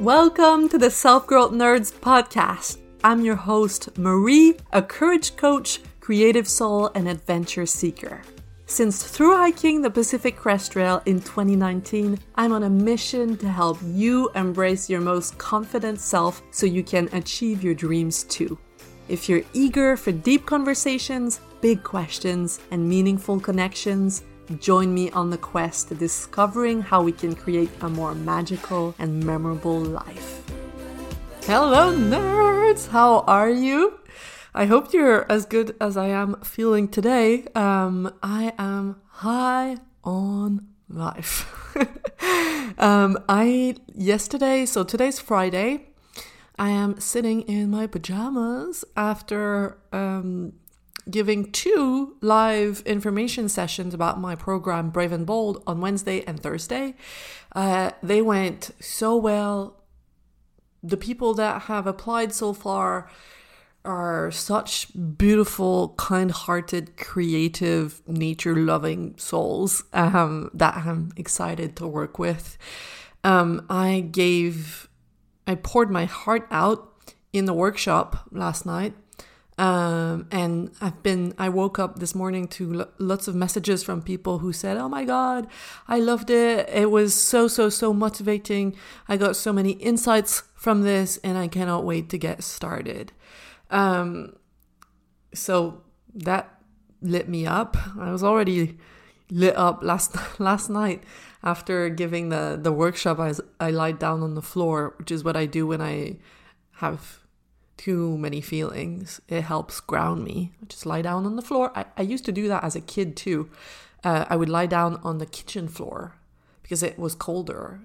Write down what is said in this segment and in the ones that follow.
Welcome to the Self Growth Nerds podcast. I'm your host, Marie, a courage coach, creative soul, and adventure seeker. Since through hiking the Pacific Crest Trail in 2019, I'm on a mission to help you embrace your most confident self so you can achieve your dreams too. If you're eager for deep conversations, big questions, and meaningful connections, join me on the quest discovering how we can create a more magical and memorable life. Hello, nerds! How are you? I hope you're as good as I am feeling today. Um, I am high on life. um, I yesterday, so today's Friday. I am sitting in my pajamas after um, giving two live information sessions about my program Brave and Bold on Wednesday and Thursday. Uh, they went so well. The people that have applied so far are such beautiful, kind hearted, creative, nature loving souls um, that I'm excited to work with. Um, I gave, I poured my heart out in the workshop last night um, and I've been, I woke up this morning to lots of messages from people who said, Oh my God, I loved it. It was so, so, so motivating. I got so many insights from this and I cannot wait to get started. Um, so that lit me up. I was already lit up last last night after giving the the workshop. I I lied down on the floor, which is what I do when I have too many feelings. It helps ground me. I just lie down on the floor. I, I used to do that as a kid too. Uh, I would lie down on the kitchen floor because it was colder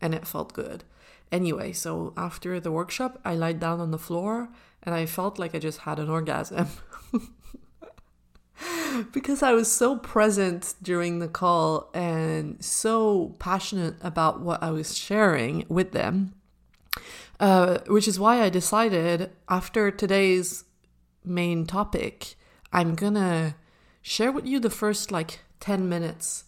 and it felt good. Anyway, so after the workshop, I lied down on the floor and I felt like I just had an orgasm. because I was so present during the call and so passionate about what I was sharing with them uh, which is why I decided after today's main topic, I'm gonna share with you the first like 10 minutes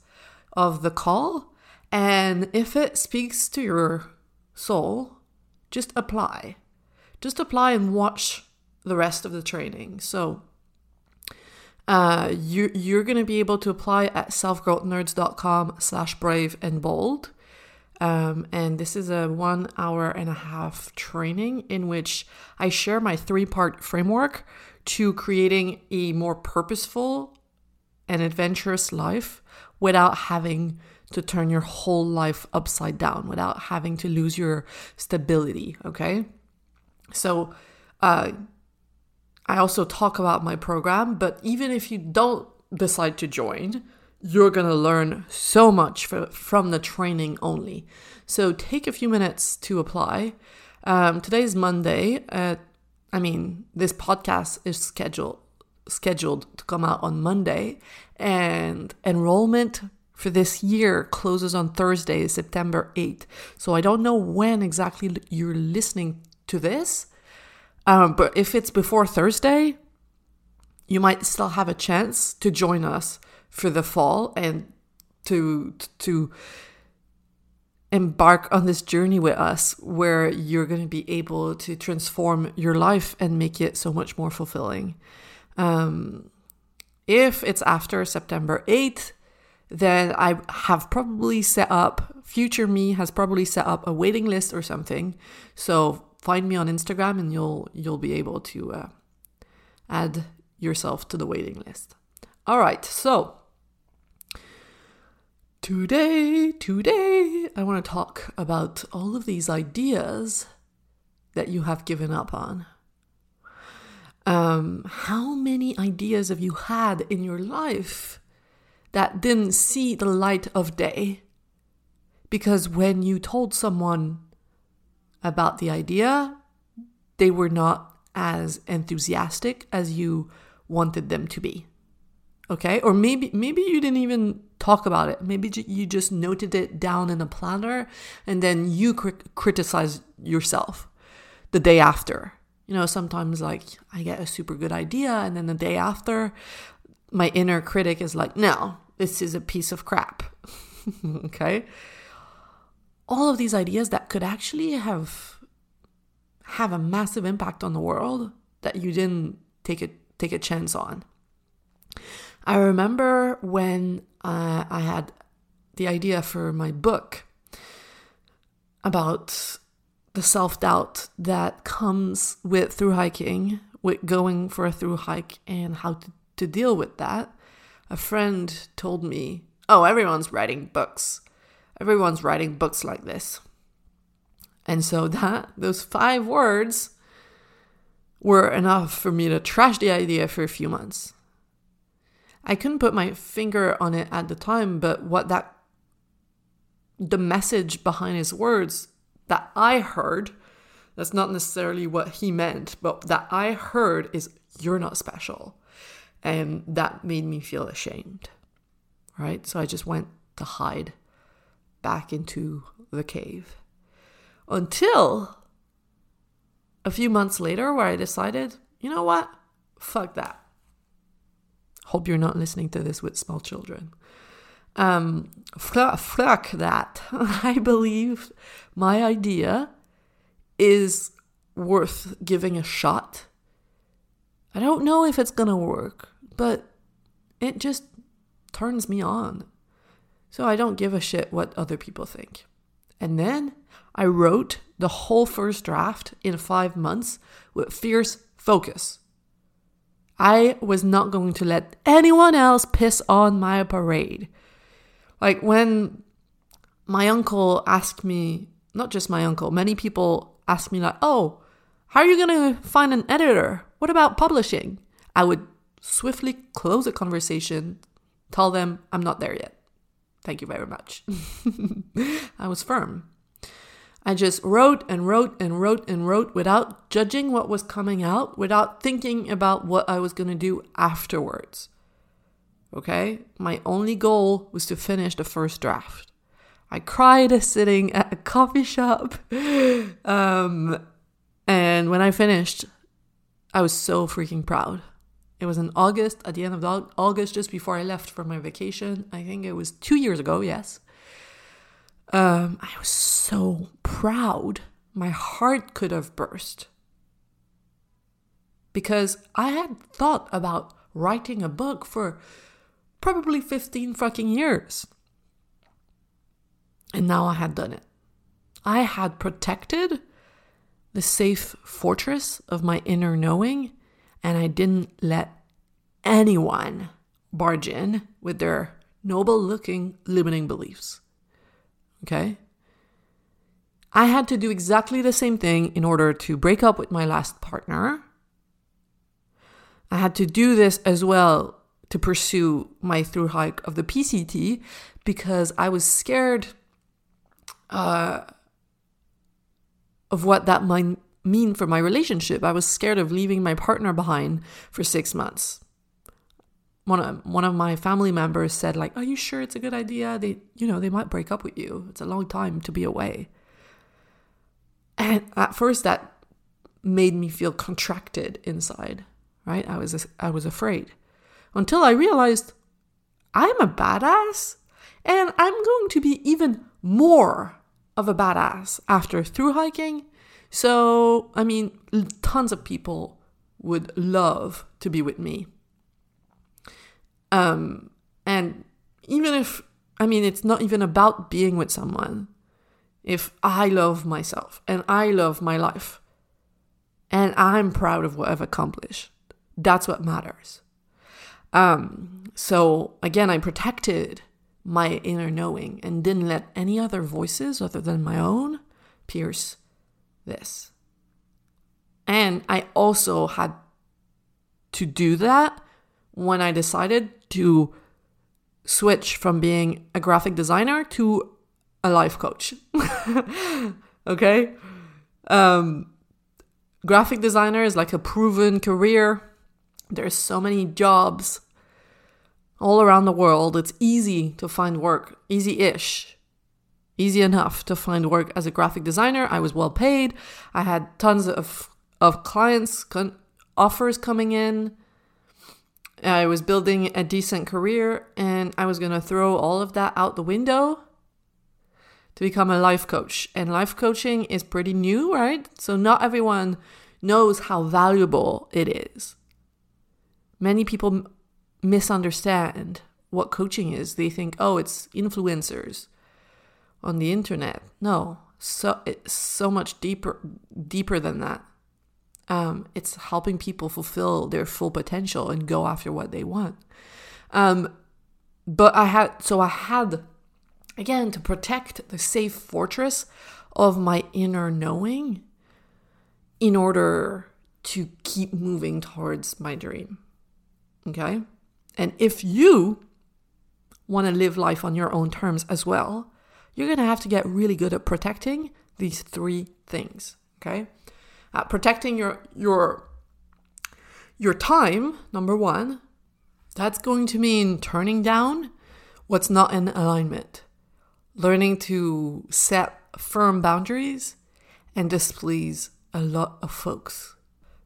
of the call. And if it speaks to your soul, just apply. Just apply and watch the rest of the training. So, uh, you, you're going to be able to apply at selfgrowthnerds.com slash brave and bold. Um, and this is a one hour and a half training in which I share my three part framework to creating a more purposeful and adventurous life without having to turn your whole life upside down, without having to lose your stability. Okay. So, uh, I also talk about my program, but even if you don't decide to join, you're going to learn so much for, from the training only. So take a few minutes to apply. Um, today is Monday. Uh, I mean, this podcast is scheduled scheduled to come out on Monday, and enrollment for this year closes on Thursday, September 8th. So I don't know when exactly you're listening to this, um, but if it's before Thursday, you might still have a chance to join us for the fall and to to embark on this journey with us where you're going to be able to transform your life and make it so much more fulfilling. Um, if it's after September 8th, then I have probably set up, future me has probably set up a waiting list or something. So find me on Instagram and you'll you'll be able to uh, add yourself to the waiting list. All right, so Today, today, I want to talk about all of these ideas that you have given up on. Um, how many ideas have you had in your life that didn't see the light of day? Because when you told someone about the idea, they were not as enthusiastic as you wanted them to be. Okay? Or maybe maybe you didn't even talk about it. Maybe you just noted it down in a planner and then you criticize yourself the day after. You know, sometimes like I get a super good idea and then the day after my inner critic is like, "No, this is a piece of crap." okay? all of these ideas that could actually have have a massive impact on the world that you didn't take a take a chance on. I remember when uh, I had the idea for my book about the self doubt that comes with through hiking, with going for a through hike, and how to, to deal with that. A friend told me, Oh, everyone's writing books. Everyone's writing books like this. And so that those five words were enough for me to trash the idea for a few months. I couldn't put my finger on it at the time, but what that the message behind his words that I heard, that's not necessarily what he meant, but that I heard is you're not special. And that made me feel ashamed. Right? So I just went to hide back into the cave until a few months later, where I decided, you know what? Fuck that. Hope you're not listening to this with small children. Um, fuck, that. I believe my idea is worth giving a shot. I don't know if it's gonna work, but it just turns me on. So I don't give a shit what other people think. And then I wrote the whole first draft in five months with fierce focus. I was not going to let anyone else piss on my parade. Like when my uncle asked me, not just my uncle, many people asked me, like, oh, how are you going to find an editor? What about publishing? I would swiftly close the conversation, tell them I'm not there yet. Thank you very much. I was firm. I just wrote and wrote and wrote and wrote without judging what was coming out, without thinking about what I was going to do afterwards. Okay? My only goal was to finish the first draft. I cried sitting at a coffee shop. Um, and when I finished, I was so freaking proud. It was in August, at the end of August, just before I left for my vacation. I think it was two years ago, yes. Um, I was so proud. My heart could have burst. Because I had thought about writing a book for probably 15 fucking years. And now I had done it. I had protected the safe fortress of my inner knowing and I didn't let anyone barge in with their noble looking limiting beliefs. Okay? I had to do exactly the same thing in order to break up with my last partner. I had to do this as well to pursue my through hike of the PCT because I was scared uh, of what that might mean for my relationship. I was scared of leaving my partner behind for six months. One of, one of my family members said, like, are you sure it's a good idea? They, you know, they might break up with you. It's a long time to be away. And at first that made me feel contracted inside, right? I was, I was afraid until I realized I'm a badass and I'm going to be even more of a badass after through hiking so, I mean, tons of people would love to be with me. Um, and even if, I mean, it's not even about being with someone. If I love myself and I love my life and I'm proud of what I've accomplished, that's what matters. Um, so again, I protected my inner knowing and didn't let any other voices other than my own pierce this. And I also had to do that when I decided to switch from being a graphic designer to a life coach. okay? Um, graphic designer is like a proven career. There's so many jobs all around the world. It's easy to find work, easy ish easy enough to find work as a graphic designer. I was well paid. I had tons of of clients con- offers coming in. I was building a decent career and I was going to throw all of that out the window to become a life coach. And life coaching is pretty new, right? So not everyone knows how valuable it is. Many people misunderstand what coaching is. They think, oh, it's influencers on the internet. No, so it's so much deeper deeper than that. Um, it's helping people fulfill their full potential and go after what they want. Um, but I had so I had again to protect the safe fortress of my inner knowing in order to keep moving towards my dream. Okay? And if you want to live life on your own terms as well, you're going to have to get really good at protecting these three things, okay? Uh, protecting your your your time, number 1, that's going to mean turning down what's not in alignment, learning to set firm boundaries and displease a lot of folks.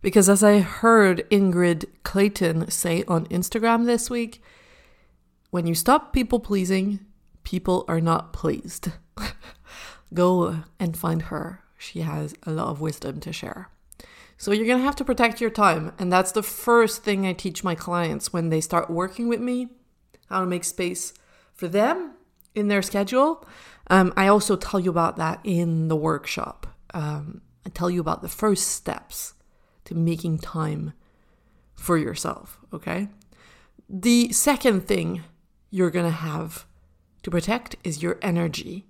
Because as I heard Ingrid Clayton say on Instagram this week, when you stop people pleasing, people are not pleased. Go and find her. She has a lot of wisdom to share. So you're going to have to protect your time. And that's the first thing I teach my clients when they start working with me how to make space for them in their schedule. Um, I also tell you about that in the workshop. Um, I tell you about the first steps to making time for yourself, okay? The second thing you're going to have to protect is your energy.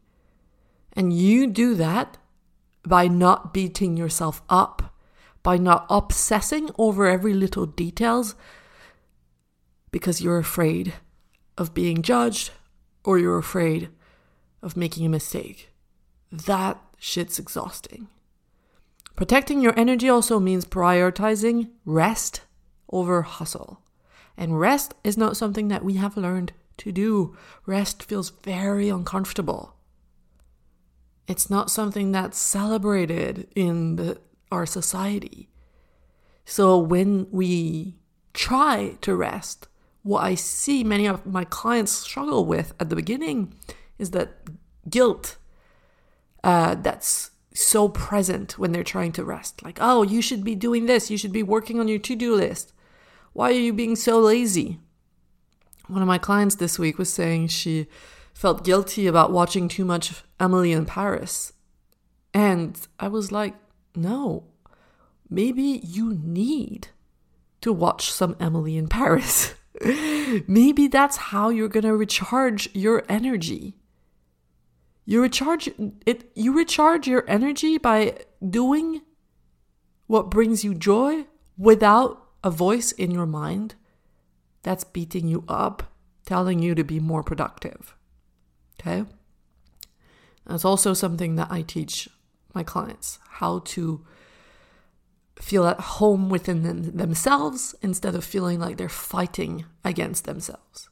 And you do that by not beating yourself up, by not obsessing over every little details because you're afraid of being judged or you're afraid of making a mistake. That shit's exhausting. Protecting your energy also means prioritizing rest over hustle. And rest is not something that we have learned to do. Rest feels very uncomfortable. It's not something that's celebrated in the, our society. So when we try to rest, what I see many of my clients struggle with at the beginning is that guilt uh, that's so present when they're trying to rest. Like, oh, you should be doing this, you should be working on your to do list. Why are you being so lazy? One of my clients this week was saying she felt guilty about watching too much Emily in Paris. And I was like, no, maybe you need to watch some Emily in Paris. maybe that's how you're going to recharge your energy. You recharge it you recharge your energy by doing what brings you joy without a voice in your mind that's beating you up, telling you to be more productive. Okay? That's also something that I teach my clients how to feel at home within them, themselves instead of feeling like they're fighting against themselves.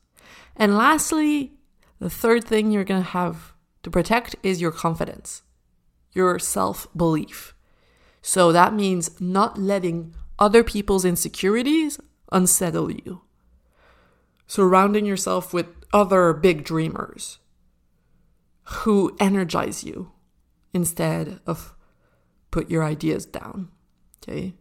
And lastly, the third thing you're going to have to protect is your confidence, your self belief. So that means not letting other people's insecurities unsettle you surrounding yourself with other big dreamers who energize you instead of put your ideas down. Okay.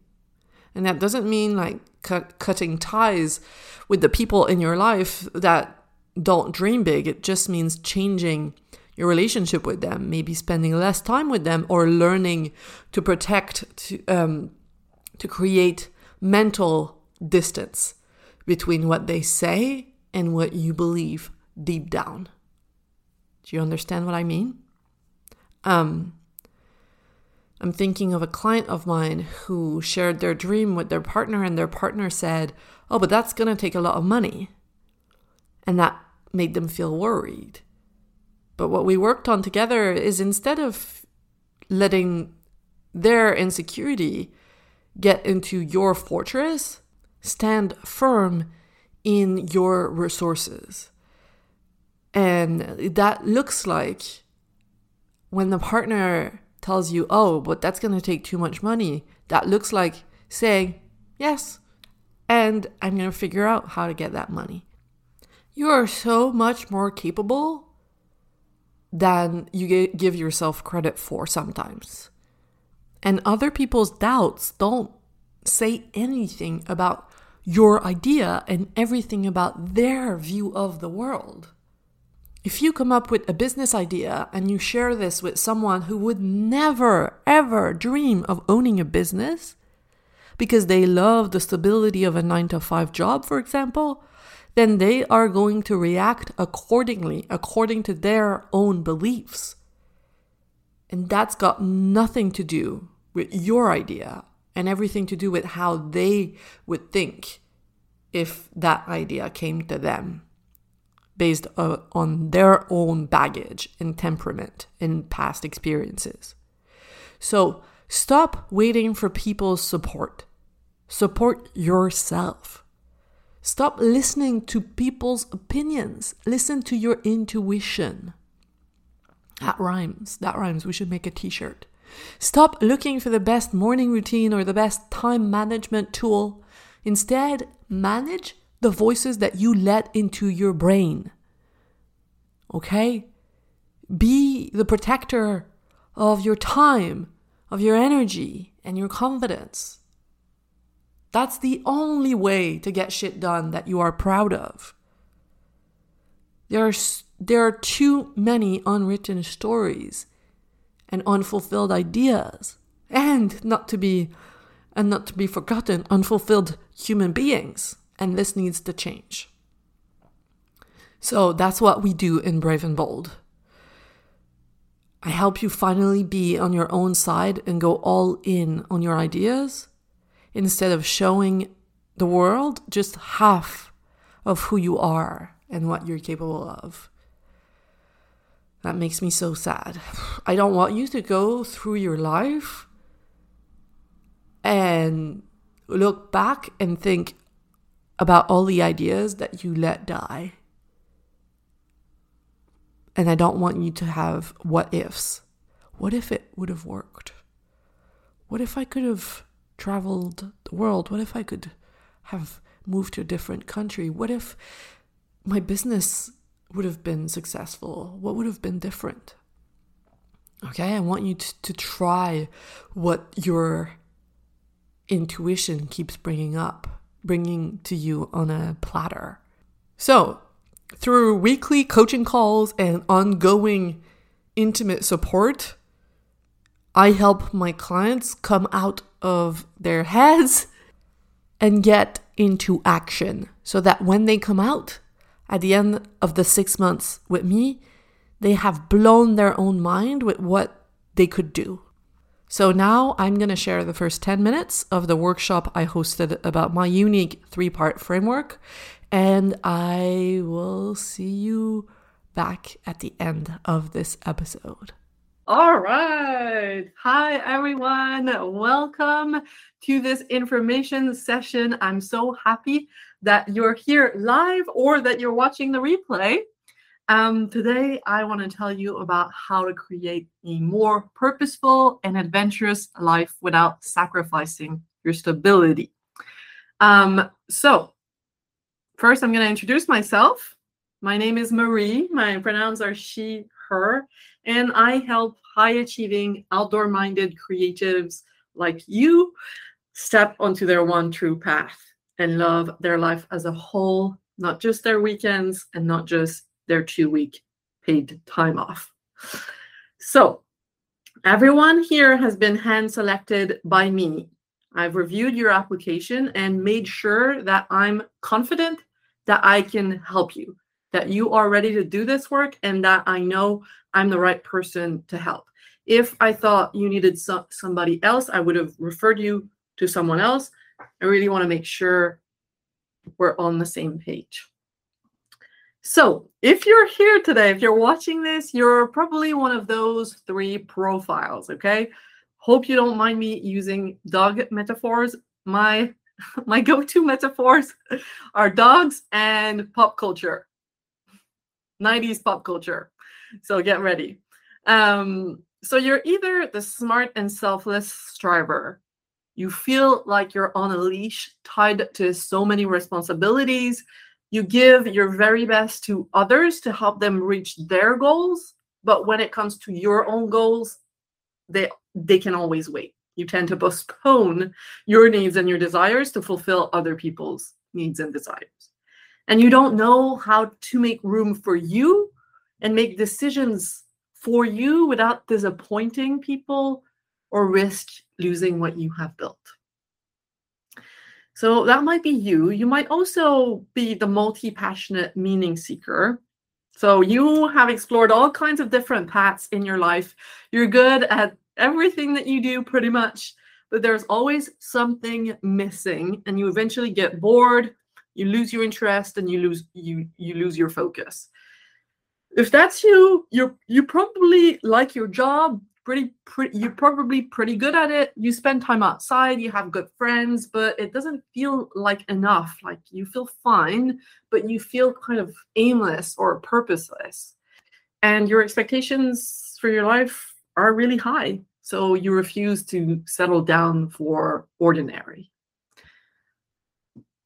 And that doesn't mean like cut, cutting ties with the people in your life that don't dream big. It just means changing your relationship with them, maybe spending less time with them or learning to protect, to, um, to create mental distance between what they say and what you believe deep down. Do you understand what I mean? Um, I'm thinking of a client of mine who shared their dream with their partner, and their partner said, Oh, but that's going to take a lot of money. And that made them feel worried. But what we worked on together is instead of letting their insecurity get into your fortress, stand firm in your resources. And that looks like when the partner tells you, oh, but that's going to take too much money, that looks like saying, yes, and I'm going to figure out how to get that money. You are so much more capable than you give yourself credit for sometimes. And other people's doubts don't say anything about your idea and everything about their view of the world. If you come up with a business idea and you share this with someone who would never, ever dream of owning a business because they love the stability of a nine to five job, for example, then they are going to react accordingly, according to their own beliefs. And that's got nothing to do with your idea and everything to do with how they would think if that idea came to them based uh, on their own baggage and temperament and past experiences. So stop waiting for people's support. Support yourself. Stop listening to people's opinions. Listen to your intuition. That rhymes. That rhymes. We should make a t shirt. Stop looking for the best morning routine or the best time management tool. Instead, manage the voices that you let into your brain. Okay? Be the protector of your time, of your energy, and your confidence. That's the only way to get shit done that you are proud of. There are, there are too many unwritten stories and unfulfilled ideas, and not to be and not to be forgotten, unfulfilled human beings. And this needs to change. So that's what we do in Brave and Bold. I help you finally be on your own side and go all in on your ideas instead of showing the world just half of who you are and what you're capable of. That makes me so sad. I don't want you to go through your life and look back and think about all the ideas that you let die. And I don't want you to have what ifs. What if it would have worked? What if I could have traveled the world? What if I could have moved to a different country? What if my business would have been successful? What would have been different? Okay, I want you to, to try what your intuition keeps bringing up, bringing to you on a platter. So, through weekly coaching calls and ongoing intimate support, I help my clients come out of their heads and get into action so that when they come out, at the end of the six months with me, they have blown their own mind with what they could do. So now I'm going to share the first 10 minutes of the workshop I hosted about my unique three part framework, and I will see you back at the end of this episode. All right. Hi, everyone. Welcome to this information session. I'm so happy that you're here live or that you're watching the replay. Um, today, I want to tell you about how to create a more purposeful and adventurous life without sacrificing your stability. Um, so, first, I'm going to introduce myself. My name is Marie. My pronouns are she, her, and I help high achieving, outdoor minded creatives like you step onto their one true path and love their life as a whole, not just their weekends and not just their two week paid time off. So, everyone here has been hand selected by me. I've reviewed your application and made sure that I'm confident that I can help you, that you are ready to do this work, and that I know I'm the right person to help. If I thought you needed so- somebody else, I would have referred you to someone else. I really want to make sure we're on the same page. So, if you're here today, if you're watching this, you're probably one of those three profiles, okay? Hope you don't mind me using dog metaphors. My my go-to metaphors are dogs and pop culture. 90s pop culture. So get ready. Um, so you're either the smart and selfless striver you feel like you're on a leash, tied to so many responsibilities. You give your very best to others to help them reach their goals, but when it comes to your own goals, they they can always wait. You tend to postpone your needs and your desires to fulfill other people's needs and desires. And you don't know how to make room for you and make decisions for you without disappointing people or risk losing what you have built. So that might be you. You might also be the multi passionate meaning seeker. So you have explored all kinds of different paths in your life. You're good at everything that you do pretty much, but there's always something missing and you eventually get bored, you lose your interest and you lose you you lose your focus. If that's you, you're you probably like your job, pretty pretty you're probably pretty good at it. You spend time outside, you have good friends, but it doesn't feel like enough. Like you feel fine, but you feel kind of aimless or purposeless. And your expectations for your life are really high. So you refuse to settle down for ordinary.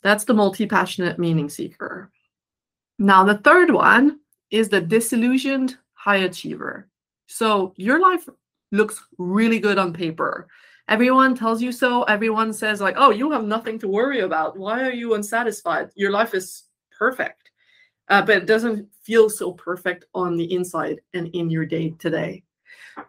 That's the multi passionate meaning seeker. Now, the third one is the disillusioned high achiever. So your life looks really good on paper. Everyone tells you so. Everyone says, like, oh, you have nothing to worry about. Why are you unsatisfied? Your life is perfect. Uh, but it doesn't feel so perfect on the inside and in your day to day.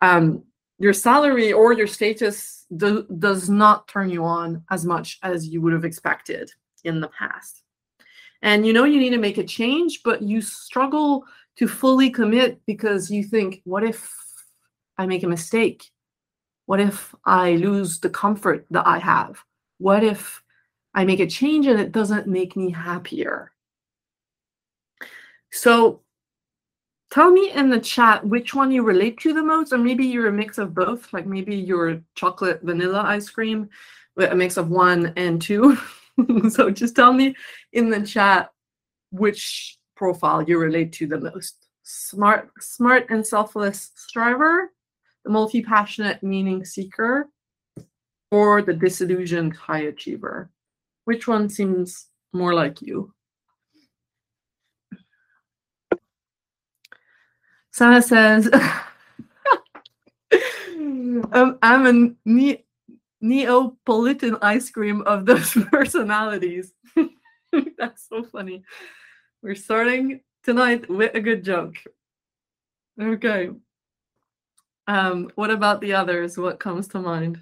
Um, your salary or your status do, does not turn you on as much as you would have expected in the past. And you know you need to make a change, but you struggle to fully commit because you think, what if I make a mistake? What if I lose the comfort that I have? What if I make a change and it doesn't make me happier? So tell me in the chat which one you relate to the most, or maybe you're a mix of both, like maybe you're chocolate vanilla ice cream with a mix of one and two. so just tell me in the chat which profile you relate to the most. Smart, smart and selfless striver, the multi-passionate meaning seeker, or the disillusioned high achiever. Which one seems more like you? Sana says, um, I'm a ne- Neapolitan ice cream of those personalities. That's so funny. We're starting tonight with a good joke. Okay. Um, what about the others? What comes to mind?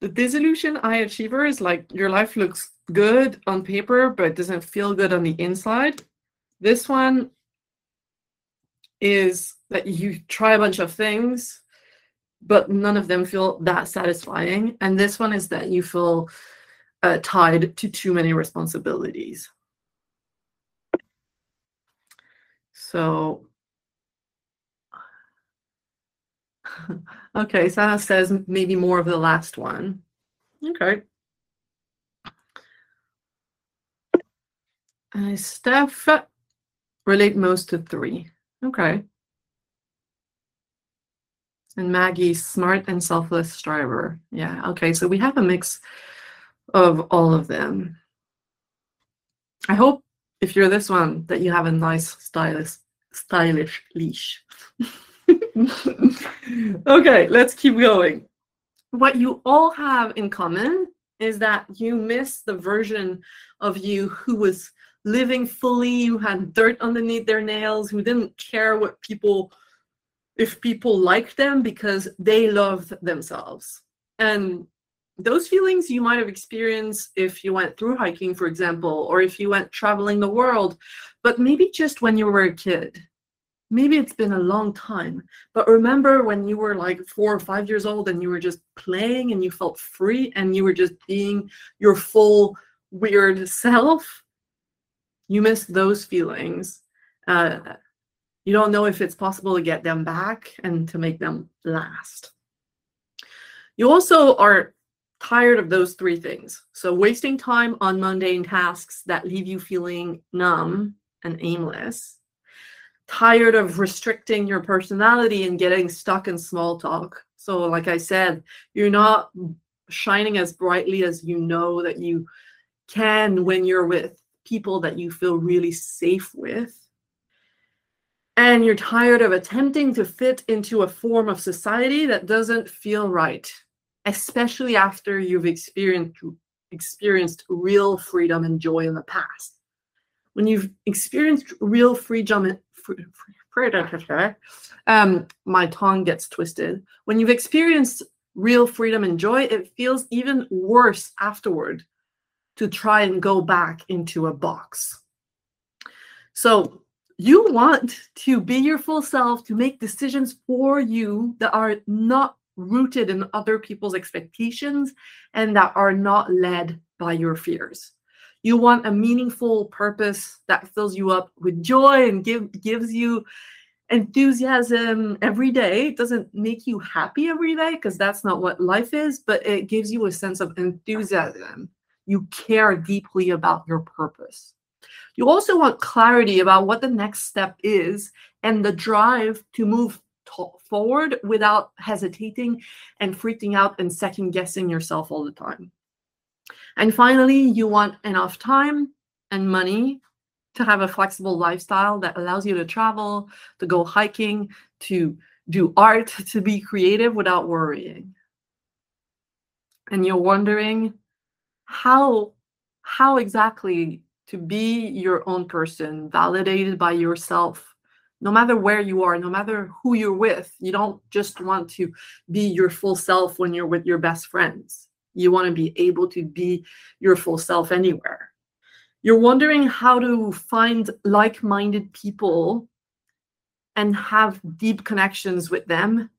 the disillusion high achiever is like your life looks good on paper but doesn't feel good on the inside this one is that you try a bunch of things but none of them feel that satisfying and this one is that you feel uh, tied to too many responsibilities so okay, Sana says maybe more of the last one. Okay. Uh, Steph relate most to three. Okay. And Maggie, smart and selfless striver. Yeah, okay. So we have a mix of all of them. I hope if you're this one that you have a nice stylish stylish leash. okay, let's keep going. What you all have in common is that you miss the version of you who was living fully, who had dirt underneath their nails, who didn't care what people if people liked them because they loved themselves. And those feelings you might have experienced if you went through hiking, for example, or if you went traveling the world, but maybe just when you were a kid maybe it's been a long time, but remember when you were like four or five years old and you were just playing and you felt free and you were just being your full weird self? You miss those feelings. Uh, you don't know if it's possible to get them back and to make them last. You also are tired of those three things. So, wasting time on mundane tasks that leave you feeling numb and aimless tired of restricting your personality and getting stuck in small talk. So, like I said, you're not shining as brightly as you know that you can when you're with people that you feel really safe with and you're tired of attempting to fit into a form of society that doesn't feel right, especially after you've experienced experienced real freedom and joy in the past. When you've experienced real freedom, um, my tongue gets twisted. When you've experienced real freedom and joy, it feels even worse afterward to try and go back into a box. So you want to be your full self, to make decisions for you that are not rooted in other people's expectations and that are not led by your fears. You want a meaningful purpose that fills you up with joy and give, gives you enthusiasm every day. It doesn't make you happy every day because that's not what life is, but it gives you a sense of enthusiasm. You care deeply about your purpose. You also want clarity about what the next step is and the drive to move forward without hesitating and freaking out and second guessing yourself all the time. And finally, you want enough time and money to have a flexible lifestyle that allows you to travel, to go hiking, to do art, to be creative without worrying. And you're wondering how how exactly to be your own person, validated by yourself, no matter where you are, no matter who you're with. You don't just want to be your full self when you're with your best friends. You want to be able to be your full self anywhere. You're wondering how to find like minded people and have deep connections with them.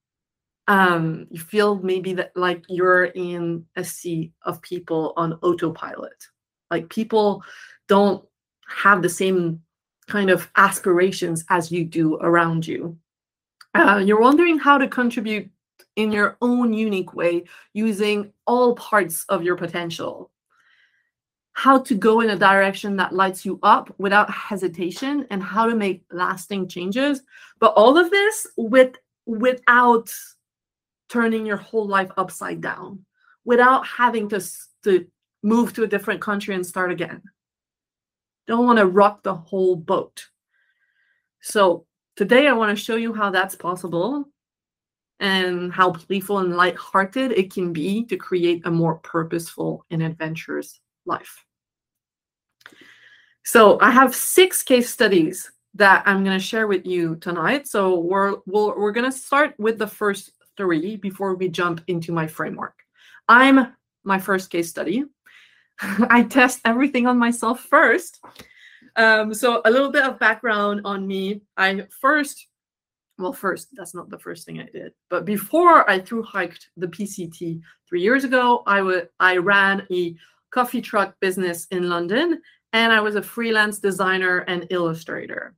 Um, you feel maybe that like you're in a sea of people on autopilot. Like people don't have the same kind of aspirations as you do around you. Uh, you're wondering how to contribute in your own unique way using all parts of your potential. How to go in a direction that lights you up without hesitation and how to make lasting changes. But all of this with without turning your whole life upside down, without having to, to move to a different country and start again don't want to rock the whole boat. So today I want to show you how that's possible and how playful and light-hearted it can be to create a more purposeful and adventurous life. So I have six case studies that I'm going to share with you tonight. So we're we'll, we're going to start with the first three before we jump into my framework. I'm my first case study. I test everything on myself first. Um, so a little bit of background on me. I first, well, first, that's not the first thing I did, but before I through hiked the PCT three years ago, I would I ran a coffee truck business in London, and I was a freelance designer and illustrator.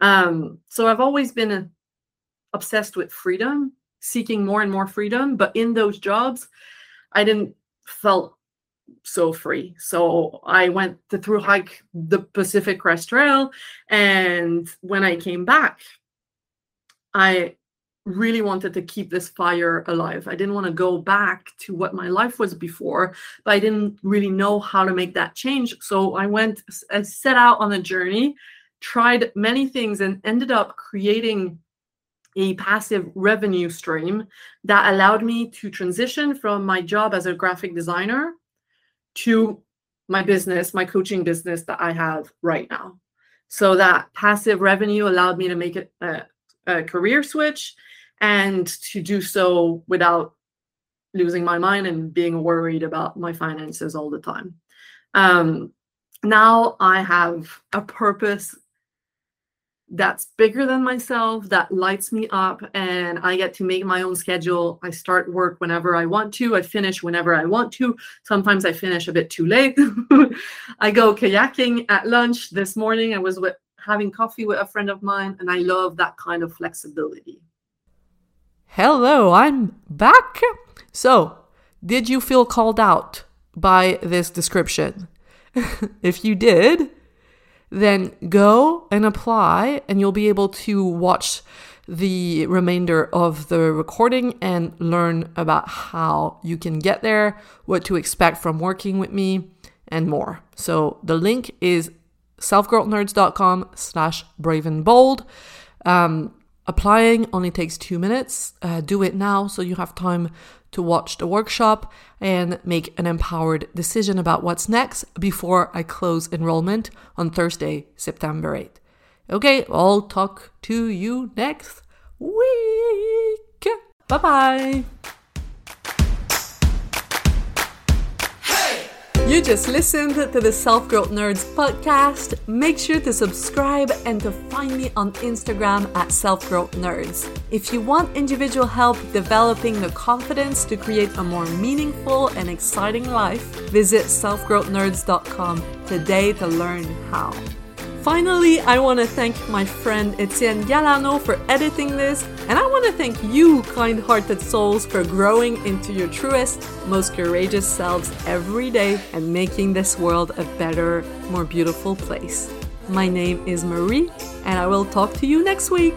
Um, so I've always been obsessed with freedom, seeking more and more freedom. But in those jobs, I didn't felt so free. So I went to through hike the Pacific Crest Trail. And when I came back, I really wanted to keep this fire alive. I didn't want to go back to what my life was before, but I didn't really know how to make that change. So I went, I set out on a journey, tried many things, and ended up creating a passive revenue stream that allowed me to transition from my job as a graphic designer to my business, my coaching business that I have right now. So that passive revenue allowed me to make a, a career switch and to do so without losing my mind and being worried about my finances all the time. Um, now I have a purpose that's bigger than myself, that lights me up, and I get to make my own schedule. I start work whenever I want to, I finish whenever I want to. Sometimes I finish a bit too late. I go kayaking at lunch. This morning I was with, having coffee with a friend of mine, and I love that kind of flexibility. Hello, I'm back. So, did you feel called out by this description? if you did, then go and apply, and you'll be able to watch the remainder of the recording and learn about how you can get there, what to expect from working with me, and more. So the link is selfgrowthnerds.com slash brave and bold. Um, applying only takes two minutes. Uh, do it now so you have time to watch the workshop and make an empowered decision about what's next before I close enrollment on Thursday, September 8th. Okay, I'll talk to you next week. Bye bye. You just listened to the Self Growth Nerds podcast. Make sure to subscribe and to find me on Instagram at Self Growth Nerds. If you want individual help developing the confidence to create a more meaningful and exciting life, visit selfgrowthnerds.com today to learn how. Finally, I want to thank my friend Etienne Galano for editing this, and I want to thank you, kind hearted souls, for growing into your truest, most courageous selves every day and making this world a better, more beautiful place. My name is Marie, and I will talk to you next week.